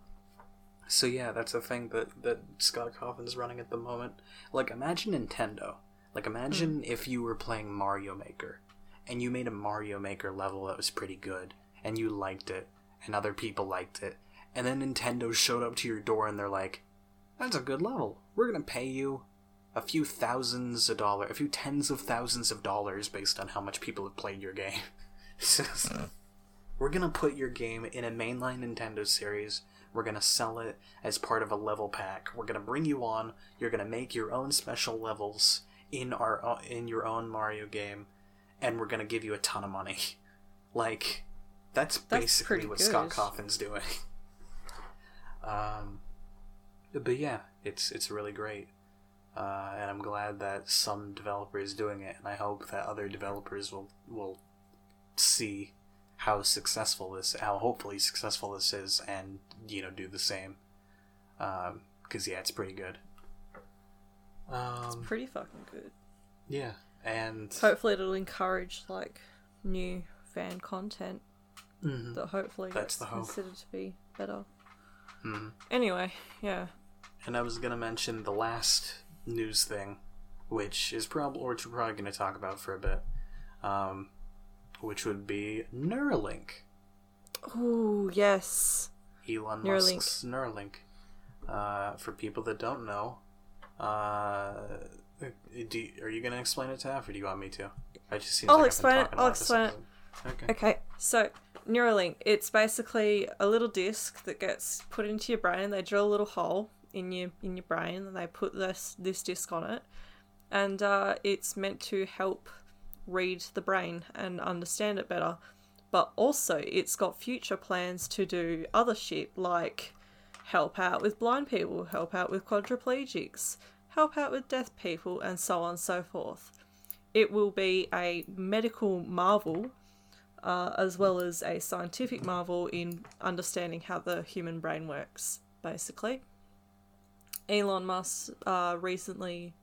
so yeah, that's a thing that that Scott Cawthon's running at the moment. Like, imagine Nintendo. Like, imagine if you were playing Mario Maker, and you made a Mario Maker level that was pretty good, and you liked it, and other people liked it, and then Nintendo showed up to your door and they're like, "That's a good level. We're gonna pay you." A few thousands of dollars, a few tens of thousands of dollars based on how much people have played your game. We're gonna put your game in a mainline Nintendo series. We're gonna sell it as part of a level pack. We're gonna bring you on. You're gonna make your own special levels in our in your own Mario game, and we're gonna give you a ton of money. Like, that's, That's basically what Scott. Cawthon's doing. um, but yeah, it's it's really great. Uh, and I'm glad that some developer is doing it, and I hope that other developers will will see how successful this, how hopefully successful this is, and you know do the same. Because yeah, it's pretty good. Um, it's Pretty fucking good. yeah, and Hopefully, it'll encourage like new fan content Mhm. that hopefully That's gets the hope. considered to be better. Mhm. Anyway, yeah. And I was gonna mention the last news thing, which is probably which we're probably gonna talk about for a bit, um, which would be Neuralink. Oh yes. Elon Neuralink. Musk's Neuralink. Uh, for people that don't know, uh, do, are you gonna explain it, to Taff, or do you want me to? I just seems I'll like explain it, I've been talking I'll explain it. Okay. Okay, so Neuralink, it's basically a little disc that gets put into your brain. They drill a little hole in your in your brain, and they put this this disc on it, and uh, it's meant to help read the brain and understand it better. But also, it's got future plans to do other shit like help out with blind people, help out with quadriplegics, help out with deaf people, and so on and so forth. It will be a medical marvel uh, as well as a scientific marvel in understanding how the human brain works, basically. Elon Musk uh, recently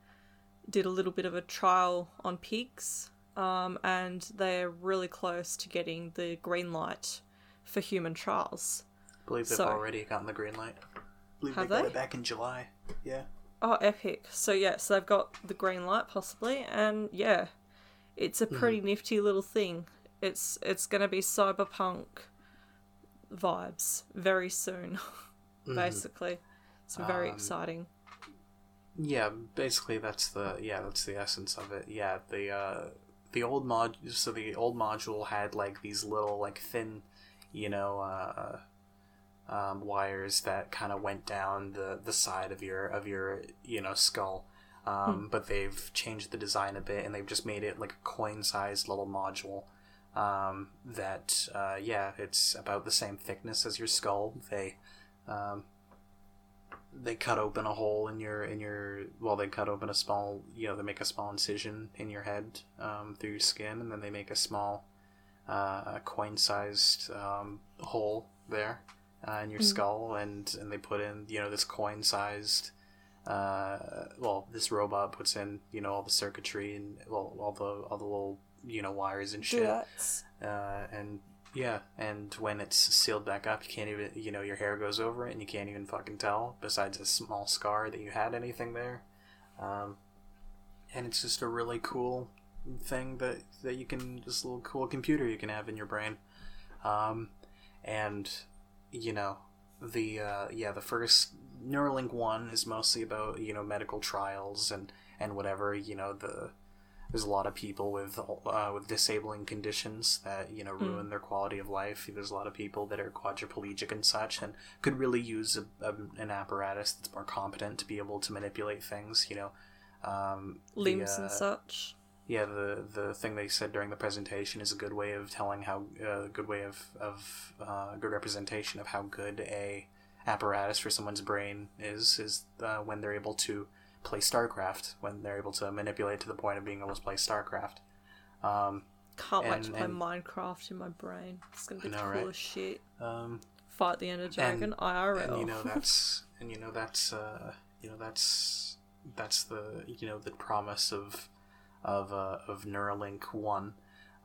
did a little bit of a trial on pigs, um, and they're really close to getting the green light for human trials. I believe they've so- already gotten the green light. believe Have they got they? it back in July. Yeah. Oh, epic. So, yeah, so they've got the green light possibly, and yeah, it's a pretty nifty little thing. It's it's going to be cyberpunk vibes very soon, basically. It's very Um, exciting. Yeah, basically that's the yeah that's the essence of it. Yeah, the uh, the old mod so the old module had like these little like thin, you know, uh, um, wires that kind of went down the the side of your of your you know skull. Um, But they've changed the design a bit, and they've just made it like a coin-sized little module. Um, that uh, yeah, it's about the same thickness as your skull. They um, they cut open a hole in your in your well they cut open a small you know they make a small incision in your head um, through your skin and then they make a small uh, coin sized um, hole there uh, in your skull and and they put in you know this coin sized uh, well this robot puts in you know all the circuitry and well all the all the little you know wires and shit. Uh, and Yeah, and when it's sealed back up, you can't even, you know, your hair goes over it and you can't even fucking tell, besides a small scar, that you had anything there. Um, and it's just a really cool thing that, that you can, this little cool computer you can have in your brain. Um, and, you know, the, uh, yeah, the first Neuralink 1 is mostly about, you know, medical trials and, and whatever, you know, the, there's a lot of people with uh, with disabling conditions that you know ruin mm. their quality of life. There's a lot of people that are quadriplegic and such, and could really use a, a, an apparatus that's more competent to be able to manipulate things. You know, um, limbs the, uh, and such. Yeah, the the thing they said during the presentation is a good way of telling how a uh, good way of of uh, good representation of how good a apparatus for someone's brain is is uh, when they're able to play StarCraft when they're able to manipulate to the point of being able to play StarCraft. Um, Can't and, wait to play and, Minecraft in my brain. It's gonna be know, cool right? as shit. Um, Fight the Ender Dragon and, IRL. And you know that's and you know that's uh, you know that's that's the you know the promise of of uh, of Neuralink one,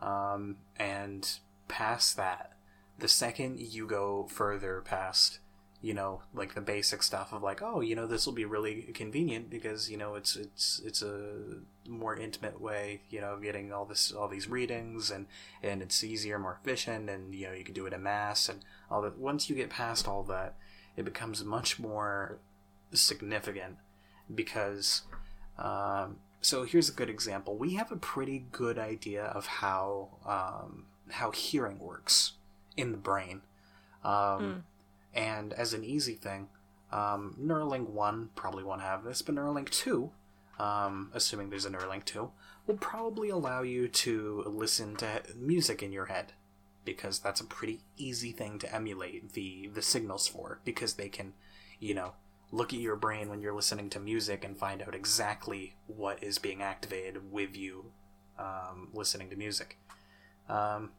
um, and past that, the second you go further past you know like the basic stuff of like oh you know this will be really convenient because you know it's it's it's a more intimate way you know of getting all this all these readings and and it's easier more efficient and you know you can do it in mass and all that. Once you get past all that it becomes much more significant because um, so here's a good example. We have a pretty good idea of how um, how hearing works in the brain. Um, mm and as an easy thing, um, Neuralink 1 probably won't have this, but Neuralink 2, um, assuming there's a Neuralink 2, will probably allow you to listen to music in your head. Because that's a pretty easy thing to emulate the, the signals for, because they can, you know, look at your brain when you're listening to music and find out exactly what is being activated with you um, listening to music. Um,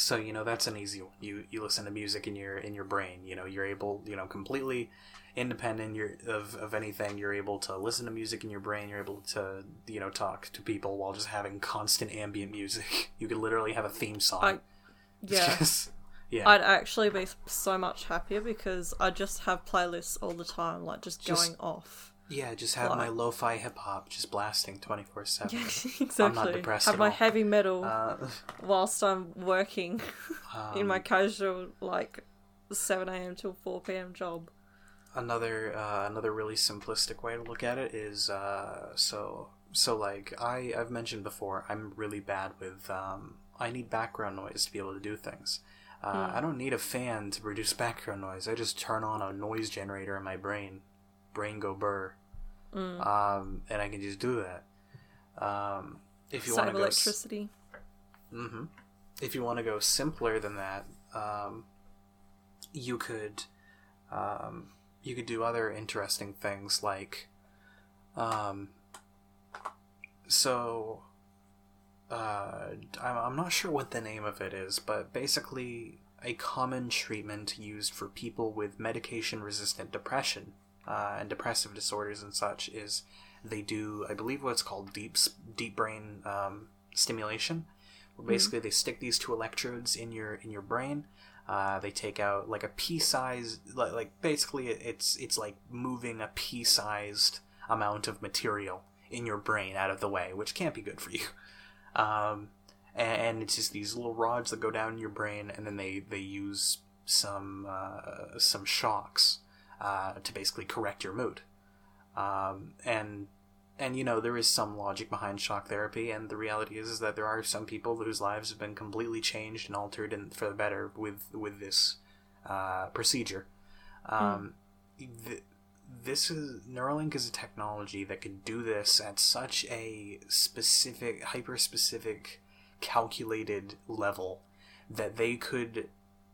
so you know that's an easy one. You you listen to music in your in your brain. You know you're able you know completely independent you're, of of anything. You're able to listen to music in your brain. You're able to you know talk to people while just having constant ambient music. You could literally have a theme song. I, yeah. Just, yeah. I'd actually be so much happier because I just have playlists all the time, like just, just going off. Yeah, just have like, my lo-fi hip hop just blasting twenty four seven. Exactly. I'm not depressed. Have my heavy metal uh, whilst I'm working um, in my um, casual like seven a.m. till four p.m. job. Another uh, another really simplistic way to look at it is uh, so so like I I've mentioned before I'm really bad with um, I need background noise to be able to do things. Uh, mm. I don't need a fan to produce background noise. I just turn on a noise generator in my brain, brain go burr, Mm. Um, and I can just do that. Um, if you want to go electricity. Mm-hmm. If you want to go simpler than that, um, you could um, you could do other interesting things like um, so uh, I'm not sure what the name of it is, but basically a common treatment used for people with medication resistant depression uh, and depressive disorders and such is they do I believe what's called deep deep brain um, stimulation. Where mm-hmm. basically mm-hmm. they stick these two electrodes in your in your brain. Uh, they take out like a pea-sized like, like basically it's it's like moving a pea-sized amount of material in your brain out of the way, which can't be good for you. Um, and, and, it's just these little rods that go down in your brain, and then they they use some uh, some shocks uh, to basically correct your mood. Um, and and you know there is some logic behind shock therapy, and the reality is, is that there are some people whose lives have been completely changed and altered and for the better with with this uh, procedure. Um, mm. th- this is Neuralink is a technology that can do this at such a specific, hyper specific, calculated level that they could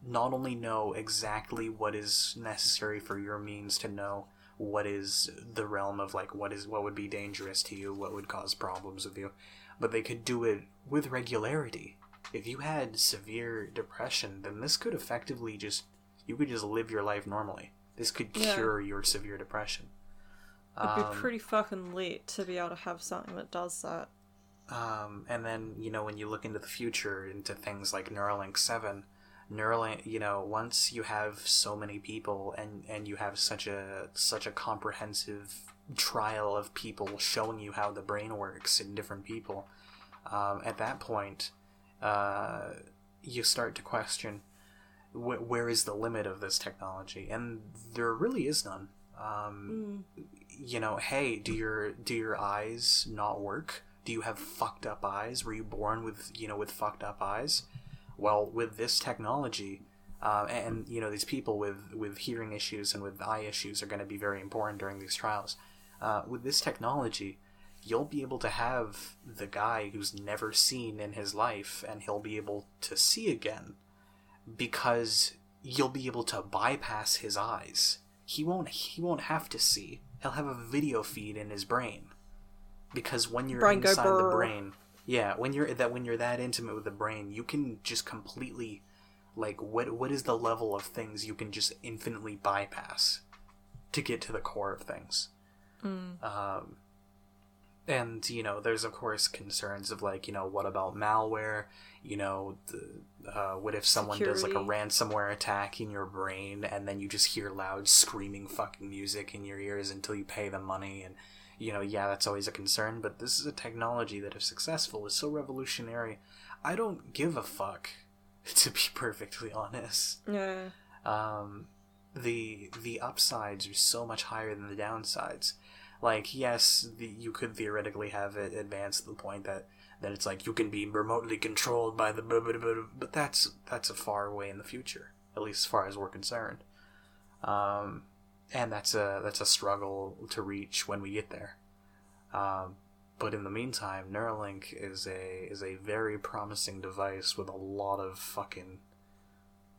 not only know exactly what is necessary for your means to know what is the realm of like what is what would be dangerous to you, what would cause problems with you, but they could do it with regularity. If you had severe depression, then this could effectively just you could just live your life normally. This could cure yeah. your severe depression. It'd be um, pretty fucking lit to be able to have something that does that. Um, and then you know when you look into the future into things like Neuralink Seven, Neuralink, you know, once you have so many people and and you have such a such a comprehensive trial of people showing you how the brain works in different people, um, at that point, uh, you start to question wh- where is the limit of this technology, and there really is none. Um, Mm. You know, hey, do your do your eyes not work? Do you have fucked up eyes? Were you born with you know with fucked up eyes? Well, with this technology, uh, and you know these people with with hearing issues and with eye issues are going to be very important during these trials. Uh, with this technology, you'll be able to have the guy who's never seen in his life, and he'll be able to see again because you'll be able to bypass his eyes. He won't. He won't have to see. He'll have a video feed in his brain because when you're Brain inside the brain, yeah, when you're that when you're that intimate with the brain, you can just completely like what what is the level of things you can just infinitely bypass to get to the core of things. Um, and you know, there's of course concerns of like you know what about malware? You know, the, uh, what if someone does like a ransomware attack in your brain and then you just hear loud screaming fucking music in your ears until you pay them money and you know, yeah, that's always a concern, but this is a technology that, if successful, is so revolutionary. I don't give a fuck, to be perfectly honest. Yeah. Um, the the upsides are so much higher than the downsides. Like, yes, the, you could theoretically have it advance to the point that that it's like you can be remotely controlled by the blah, blah, blah, but that's that's a far away in the future, at least as far as we're concerned. Um, and that's a that's a struggle to reach when we get there. Um, but in the meantime, Neuralink is a is a very promising device with a lot of fucking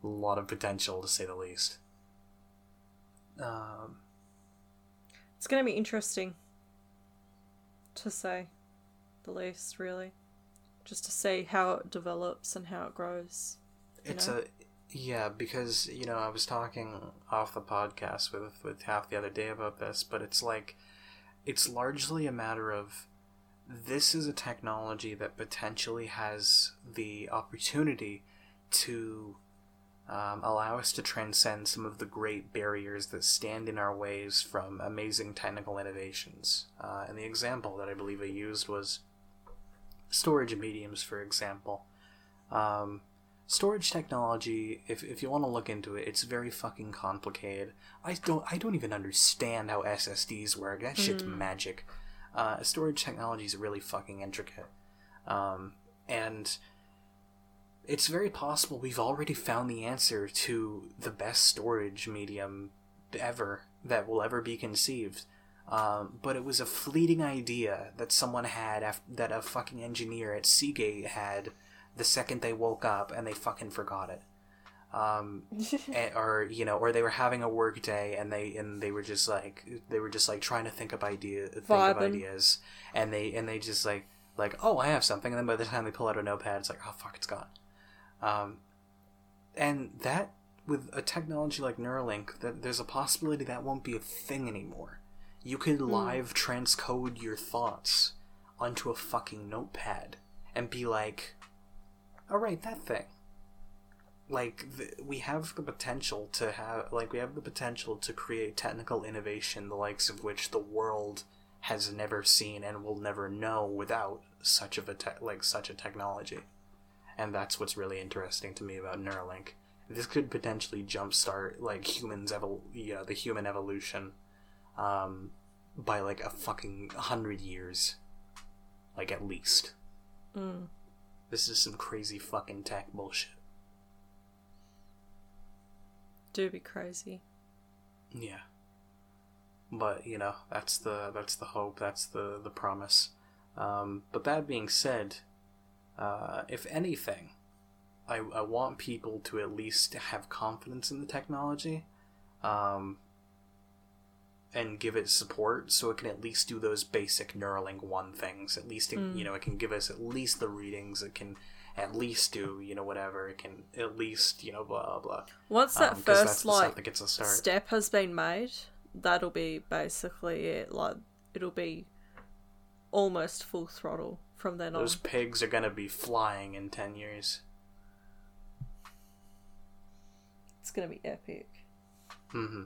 lot of potential to say the least. Um, It's going to be interesting to say the least, really. Just to see how it develops and how it grows. it's know? a yeah because you know I was talking off the podcast with with half the other day about this, but it's like it's largely a matter of this is a technology that potentially has the opportunity to um, allow us to transcend some of the great barriers that stand in our ways from amazing technical innovations. Uh, and the example that I believe I used was storage mediums, for example. Um, storage technology, if, if you want to look into it, it's very fucking complicated. I don't I don't even understand how SSDs work. That shit's magic. Uh, storage technology is really fucking intricate. Um, and it's very possible we've already found the answer to the best storage medium ever that will ever be conceived. Um, but it was a fleeting idea that someone had, af- that a fucking engineer at Seagate had the second they woke up and they fucking forgot it. Um, and, or you know, or they were having a work day and they and they were just like they were just like trying to think of idea think of ideas and they and they just like like oh I have something and then by the time they pull out a notepad it's like oh fuck it's gone. Um, and that with a technology like Neuralink, that there's a possibility that won't be a thing anymore. You could live transcode your thoughts onto a fucking notepad and be like, "All right, that thing." Like th- we have the potential to have, like we have the potential to create technical innovation, the likes of which the world has never seen and will never know without such of a te- like such a technology and that's what's really interesting to me about Neuralink. This could potentially jumpstart like humans evol- yeah, the human evolution, um, by like a fucking hundred years, like at least. Mm. This is some crazy fucking tech bullshit. Do be crazy. Yeah. But you know that's the that's the hope that's the the promise. Um, but that being said, uh, if anything, I, I want people to at least have confidence in the technology, um, and give it support so it can at least do those basic Neuralink one things. At least it, you know it can give us at least the readings. It can at least do you know whatever. It can at least you know blah blah. blah. Once that Um, first like that gets us started. step has been made, that'll be basically it. Like it'll be almost full throttle from then Those on. Those pigs are gonna be flying in ten years. It's gonna be epic. hmm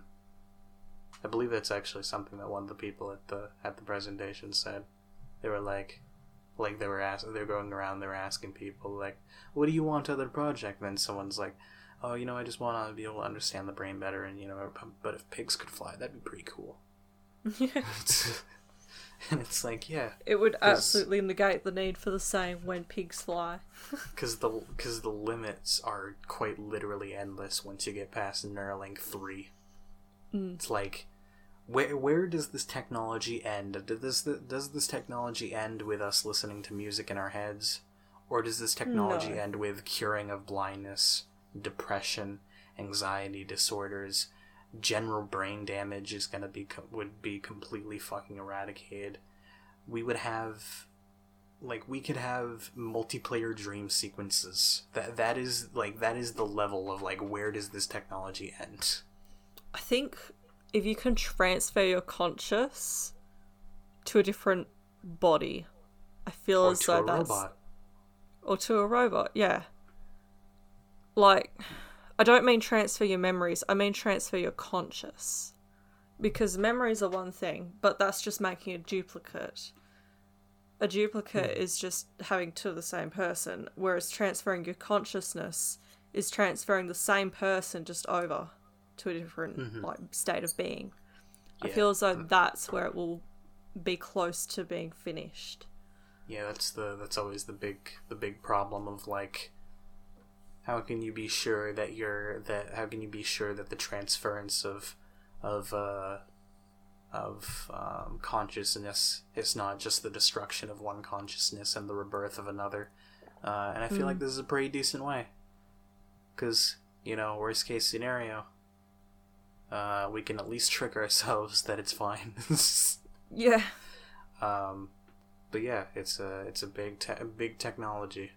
I believe that's actually something that one of the people at the at the presentation said. They were like, like they were ask, they were going around, they were asking people like, "What do you want out of the project?" And then someone's like, "Oh, you know, I just want to be able to understand the brain better, and you know, but if pigs could fly, that'd be pretty cool." yeah. and it's like, yeah, It would absolutely negate the need for the same when pigs fly. because the because the limits are quite literally endless once you get past Neuralink three. Mm. It's like, where where does this technology end? Does this does this technology end with us listening to music in our heads, or does this technology No. end with curing of blindness, depression, anxiety disorders? General brain damage is gonna be would be completely fucking eradicated. We would have like we could have multiplayer dream sequences. That that is like that is the level of like where does this technology end? I think if you can transfer your conscious to a different body, I feel Or as to though a that's robot. or to a robot. Yeah. Like, I don't mean transfer your memories. I mean transfer your conscious, because memories are one thing, but that's just making a duplicate. A duplicate hmm. is just having two of the same person, whereas transferring your consciousness is transferring the same person just over to a different like state of being. I feel as though that's where it will be close to being finished. Yeah, that's the that's always the big the big problem of like how can you be sure that you're that how can you be sure that the transference of of uh of um, consciousness is not just the destruction of one consciousness and the rebirth of another? Uh, and i feel like this is a pretty decent way. Because you know worst case scenario uh, we can at least trick ourselves that it's fine Yeah. Um, but yeah, it's a it's a big te- big technology.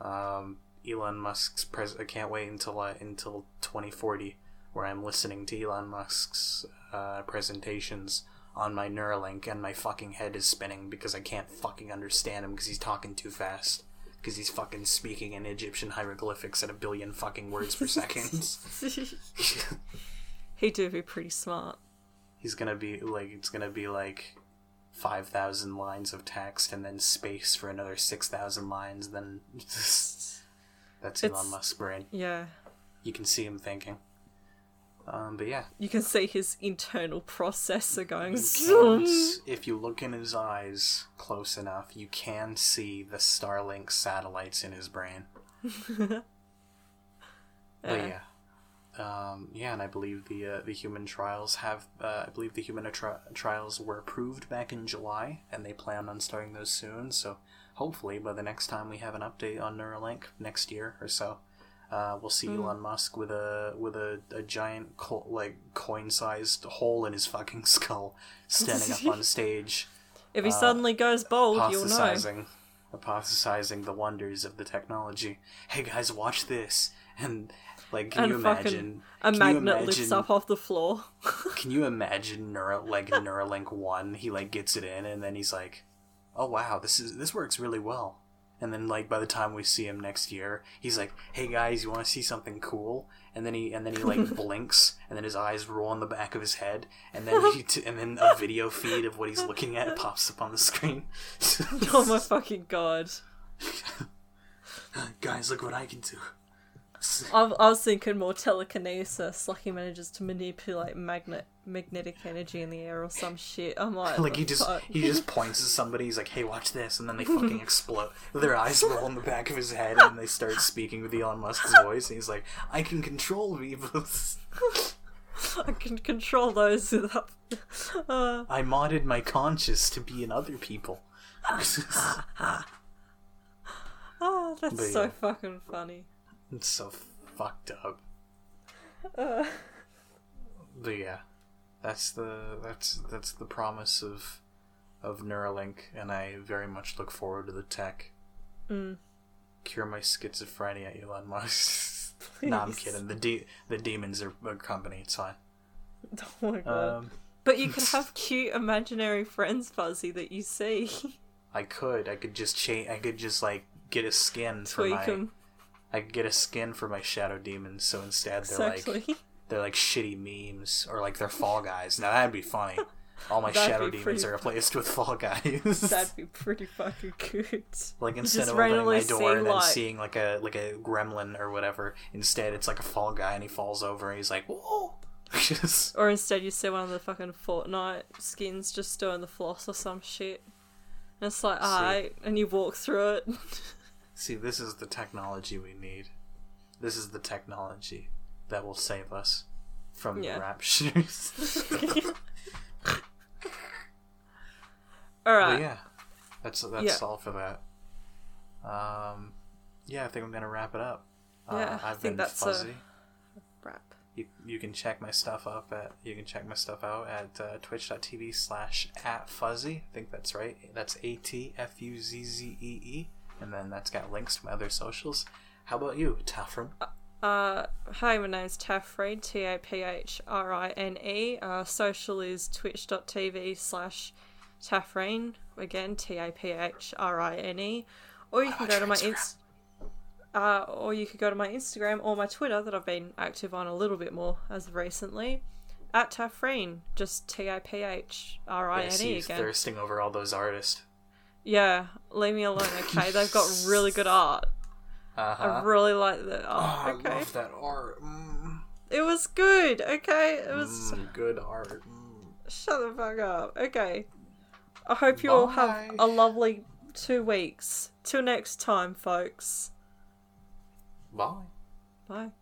Um, Elon Musk's pres. I can't wait until uh, until 2040, where I'm listening to Elon Musk's uh, presentations on my Neuralink, and my fucking head is spinning because I can't fucking understand him because he's talking too fast. Because he's fucking speaking in Egyptian hieroglyphics at a billion fucking words per second. he do be pretty smart. he's gonna be like it's gonna be like 5000 lines of text and then space for another 6000 lines then that's elon It's- musk's brain Yeah. you can see him thinking um, but yeah You can see his internal processor going you if you look in his eyes close enough you can see the starlink satellites in his brain but Yeah. yeah um, yeah, and I believe the uh, the human trials have uh, I believe the human tri- trials were approved back in July, and they plan on starting those soon. So hopefully, by the next time we have an update on Neuralink next year or so, uh, we'll see Elon Musk with a with a, a giant co- like coin sized hole in his fucking skull, standing up on stage, If he suddenly goes bold, you'll know. hypothesizing the wonders of the technology. Hey guys, watch this and. Like, can And you imagine? a magnet lifts up off the floor. Can you imagine Neura like Neuralink one? He like gets it in, and then he's like, "Oh wow, this is this works really well." And then like by the time we see him next year, he's like, "Hey guys, you want to see something cool?" And then he and then he like blinks, and then his eyes roll on the back of his head, and then he t- and then a video feed of what he's looking at pops up on the screen. oh my fucking god. guys, look what I can do. I, I was thinking more telekinesis, like he manages to manipulate magnet magnetic energy in the air or some shit. I'm like, Like he just fuck? he just points at somebody. He's like, "Hey, watch this," and then they fucking explode. Their eyes roll in the back of his head, and they start speaking with Elon Musk's voice. And he's like, "I can control people. I can control those without. Uh, I modded my conscious to be in other people." oh, that's But so yeah. fucking funny. It's so fucked up. Uh, But yeah, that's the that's that's the promise of of Neuralink, and I very much look forward to the tech. Mm. Cure my schizophrenia, Elon Musk. no, I'm kidding. The de- the demons are a company. It's fine. oh my god. Um, but you could have cute imaginary friends, Fuzzy, that you see. I could. I could just change. I could just like get a skin for Tweak my. them. I could get a skin for my shadow demons. So instead, they're like they're like shitty memes or like they're Fall Guys. Now that'd be funny. All my That'd shadow demons are replaced with Fall Guys. That'd be pretty fucking good. like instead of opening my door and then like- seeing like a like a gremlin or whatever, instead it's like a Fall Guy and he falls over and he's like, whoa. Just Or instead, you see one of the fucking Fortnite skins just doing the floss or some shit. And it's like, alright, and you walk through it. See, this is the technology we need. This is the technology that will save us from Yeah. the raptures. Alright. But yeah, that's that's Yeah. all for that. Um, yeah, I think I'm gonna wrap it up. Yeah, uh, I I've think been that's a- fuzzy. Rap. You, you can check my stuff up at you can check my stuff out at uh, twitch.tv slash at fuzzy i think that's right that's a-t-f-u-z-z-e-e and then that's got links to my other socials how about you Taphrine? Uh, hi, my name's Taphrine, T A P H R I N E. Uh, social is twitch.tv slash Taphrine. Again, T A P H R I N E. Or you can go to my Instagram? Inst- uh, or you could go to my Instagram or my Twitter that I've been active on a little bit more as of recently. At Taphrine, just T A P H R I I N E again. thirsting over all those artists Yeah, leave me alone, okay? They've got really good art. uh-huh I really like the oh, art. i love that art mm, it was good. Okay, it was. mm, good art mm. Shut the fuck up. Okay. I hope you all have a lovely two weeks. Till next time, folks. bye Bye.